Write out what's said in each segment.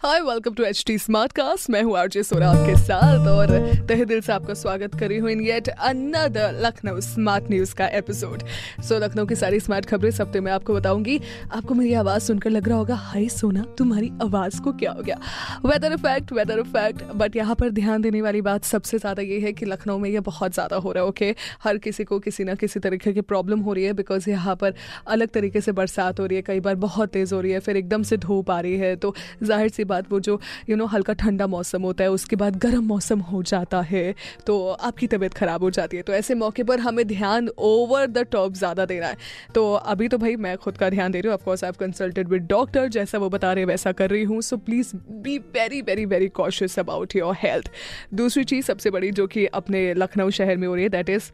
hi welcome to H T smart cast मैं हूँ RJ सोरा आपके साथ और तहे दिल से आपका स्वागत करी हूँ in yet another Lucknow smart news का एपिसोड सो so, लखनऊ की सारी स्मार्ट खबरें इस हफ़्ते में आपको बताऊँगी। आपको मेरी आवाज़ सुनकर लग रहा होगा हाय सोना तुम्हारी आवाज़ को क्या हो गया? Weather effect weather effect but यहाँ पर ध्यान देने वाली बात सबसे ज़्यादा ये है कि लखनऊ में ये बहुत ज़्यादा हो रहा है ओके हर किसी को किसी ना किसी तरीके की प्रॉब्लम हो रही है बिकॉज़ यहाँ पर अलग तरीके से बरसात हो रही है कई बार बहुत तेज हो रही है फिर एकदम से धूप आ रही है तो ज़ाहिर सी बात वो जो यू नो हल्का ठंडा मौसम होता है, उसके बाद गर्म मौसम हो जाता है तो आपकी तबीयत खराब हो जाती है। तो ऐसे मौके पर हमें ध्यान ओवर द टॉप ज़्यादा देना है। तो अभी तो भाई मैं खुद का ध्यान दे रही हूँ। Of course I consulted with doctor जैसा वो बता रहे हैं, वैसा कर रही हूँ। So please be very very very cautious about your health दूसरी चीज़ सबसे बड़ी जो कि अपने लखनऊ शहर में हो रही है दैट इज़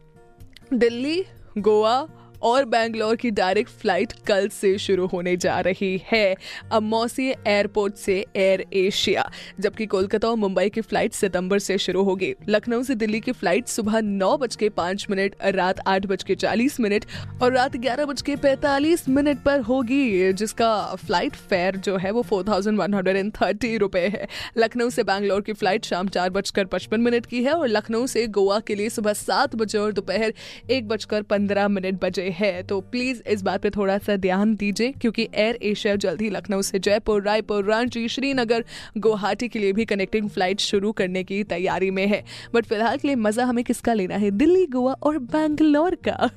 दिल्ली, गोवा और बैंगलोर की डायरेक्ट फ़्लाइट कल से शुरू होने जा रही है। अब मौसी एयरपोर्ट से एयर एशिया जबकि कोलकाता और मुंबई की फ़्लाइट सितंबर से शुरू होगी। लखनऊ से दिल्ली की फ़्लाइट सुबह नौ बज के पाँच मिनट, रात आठ बज के चालीस मिनट और रात ग्यारह बज के पैंतालीस मिनट पर होगी, जिसका फ़्लाइट फेयर जो है वो four thousand one hundred and thirty रुपए है। लखनऊ से बैंगलोर की फ़्लाइट शाम चार बजकर पचपन मिनट की है और लखनऊ से गोवा के लिए सुबह सात बजे और दोपहर एक बजकर पंद्रह मिनट बजे है तो प्लीज़ इस बात पे थोड़ा सा ध्यान दीजिए, क्योंकि एयर एशिया जल्द ही लखनऊ से जयपुर, रायपुर, रांची, श्रीनगर, गुवाहाटी के लिए भी कनेक्टिंग फ़्लाइट शुरू करने की तैयारी में है। बट फ़िलहाल के लिए मज़ा हमें किसका लेना है, दिल्ली, गोवा और बैंगलोर का?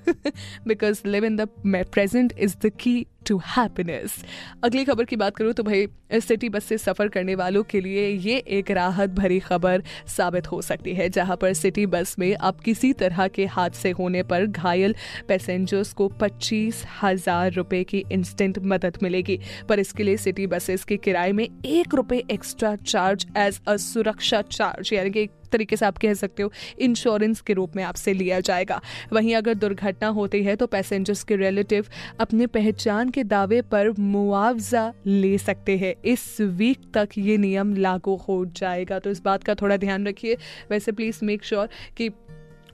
Because live in the present is the key to happiness अगली खबर की बात करूँ तो भाई, सिटी बस से सफ़र करने वालों के लिए ये एक राहत भरी खबर साबित हो सकती है, जहाँ पर सिटी बस में अब किसी तरह के हादसे होने पर घायल पैसेंजर्स को पच्चीस हज़ार रुपए की इंस्टेंट मदद मिलेगी। पर इसके लिए सिटी बसेस के किराए में एक रुपए एक्स्ट्रा चार्ज एज अ सुरक्षा चार्ज यानी कि तरीके से आप कह सकते हो इंश्योरेंस के रूप में आपसे लिया जाएगा। वहीं अगर दुर्घटना होती है तो पैसेंजर्स के रिलेटिव अपने पहचान के दावे पर मुआवजा ले सकते हैं। इस वीक तक ये नियम लागू हो जाएगा। तो इस बात का थोड़ा ध्यान रखिए। वैसे प्लीज़ मेक श्योर कि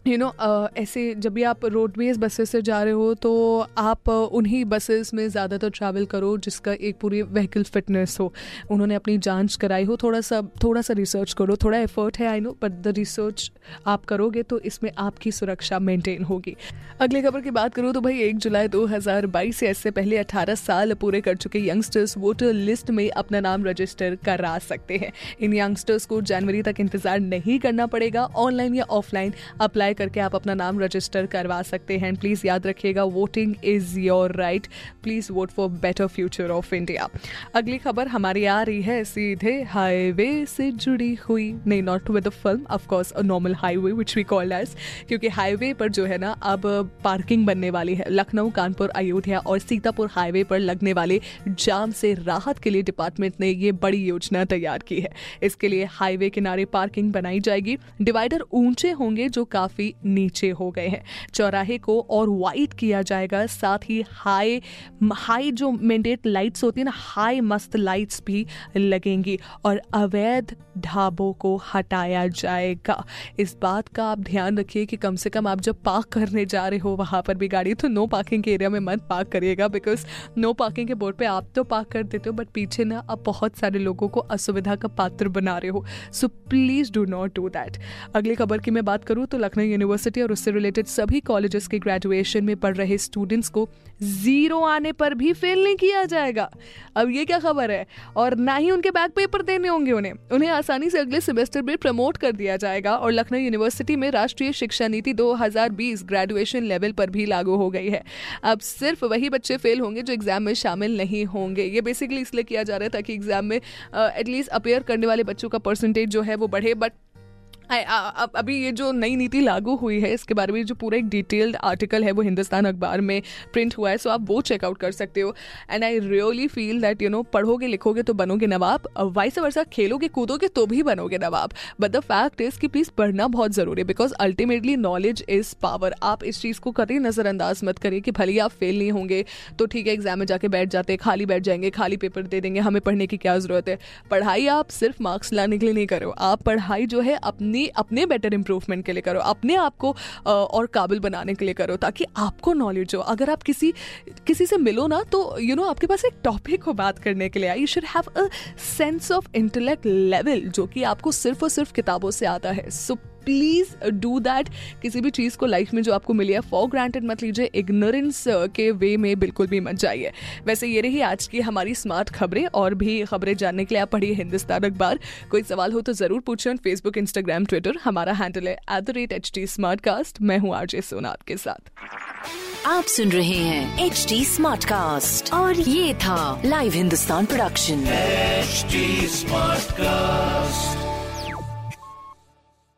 यू नो ऐसे जब भी आप रोडवेज़ बसेस से जा रहे हो तो आप उन्हीं बसेस में ज़्यादातर ट्रैवल करो जिसका एक पूरी व्हीकल फिटनेस हो। उन्होंने अपनी जाँच कराई हो, थोड़ा सा थोड़ा सा रिसर्च करो, थोड़ा एफर्ट है I know but the research आप करोगे तो इसमें आपकी सुरक्षा मेंटेन होगी। अगली खबर की बात करूँ तो भाई, एक जुलाई दो हज़ार बाईस से इससे पहले अठारह साल पूरे कर चुके यंगस्टर्स वोटर लिस्ट में अपना नाम रजिस्टर करा सकते हैं। इन यंगस्टर्स को जनवरी तक इंतज़ार नहीं करना पड़ेगा ऑनलाइन या ऑफलाइन अप्लाई अप्लाई करके आप अपना नाम रजिस्टर करवा सकते हैं। प्लीज़ याद रखिएगा voting is your right please vote for better future of India अगली खबर हमारी आ रही है, सीधे हाईवे से जुड़ी हुई। नहीं not with film of course a normal highway which we call as क्योंकि हाईवे पर जो है ना, अब पार्किंग बनने वाली है। लखनऊ, कानपुर, अयोध्या और सीतापुर हाईवे पर लगने वाले जाम से राहत के लिए डिपार्टमेंट ने ये बड़ी योजना तैयार की है। इसके लिए हाईवे किनारे पार्किंग बनाई जाएगी। डिवाइडर ऊँचे होंगे, जो काफ़ी काफ़ी नीचे हो गए हैं। चौराहे को और वाइट किया जाएगा, साथ ही हाई हाई जो मेंडेट लाइट्स होती है ना हाई मस्त लाइट्स भी लगेंगी और अवैध ढाबों को हटाया जाएगा। इस बात का आप ध्यान रखिए कि कम से कम आप जब पार्क करने जा रहे हो, वहाँ पर भी गाड़ी तो नो पार्किंग के एरिया में मत पार्क करिएगा बिकॉज़ नो पार्किंग के बोर्ड पे आप तो पार्क कर देते हो बट पीछे ना आप बहुत सारे लोगों को असुविधा का पात्र बना रहे हो। So please do not do that अगली खबर की मैं बात करूँ तो लखनऊ यूनिवर्सिटी और उससे रिलेटेड सभी कॉलेजेस के ग्रेजुएशन में पढ़ रहे स्टूडेंट्स को ज़ीरो आने पर भी फेल नहीं किया जाएगा। अब ये क्या खबर है? और ना ही उनके बैक पेपर देने होंगे उन्हें। उन्हें आसानी से अगले सेमेस्टर में प्रमोट कर दिया जाएगा और लखनऊ यूनिवर्सिटी में राष्ट्रीय शिक्षा नीति 2020 ग्रेजुएशन लेवल पर भी लागू हो गई है। अब सिर्फ़ वही बच्चे फेल होंगे जो एग्ज़ाम में शामिल नहीं होंगे। ये बेसिकली इसलिए किया जा रहा है ताकि एग्ज़ाम में एटलीस्ट अपेयर करने वाले बच्चों का परसेंटेज जो है वो बढ़े। बट अभी ये जो नई नीति लागू हुई है, इसके बारे में जो पूरा एक डिटेल्ड आर्टिकल है वो हिंदुस्तान अखबार में प्रिंट हुआ है सो आप वो चेकआउट कर सकते हो। And I really feel that you know पढ़ोगे, लिखोगे तो बनोगे नवाब वाइस वर्षा खेलोगे, कूदोगे तो भी बनोगे नवाब। बट द फैक्ट इज़ कि प्लीज़ पढ़ना बहुत ज़रूरी है because ultimately knowledge is power आप इस चीज़ को कभी नज़रअंदाज मत करिए कि भले आप फेल नहीं होंगे तो ठीक है एग्ज़ाम में जाके बैठ जाते, खाली बैठ जाएँगे, खाली पेपर दे देंगे, हमें पढ़ने की क्या ज़रूरत है? पढ़ाई आप सिर्फ़ मार्क्स लाने के लिए नहीं करो आप पढ़ाई जो है अपनी भी अपने बेटर इंप्रूवमेंट के लिए करो अपने आप को और काबिल बनाने के लिए करो ताकि आपको नॉलेज हो। अगर आप किसी किसी से मिलो ना तो यू you नो know, आपके पास एक टॉपिक हो बात करने के लिए। You should have a sense of intellect level जो कि आपको सिर्फ़ और सिर्फ़ किताबों से आता है। सो प्लीज़ डू दैट किसी भी चीज़ को लाइफ में जो आपको मिली है फॉर ग्रांटेड मत लीजिए इग्नोरेंस के वे में बिल्कुल भी मत जाइए। वैसे ये रही आज की हमारी स्मार्ट खबरें और भी खबरें जानने के लिए आप पढ़िए हिंदुस्तान अखबार। कोई सवाल हो तो ज़रूर पूछें फेसबुक इंस्टाग्राम ट्विटर हमारा हैंडल है at the rate H T Smartcast मैं हूँ आरजे सोना आपके साथ। आप सुन रहे हैं एच डी स्मार्ट कास्ट और ये था live Hindustan production HD Smartcast.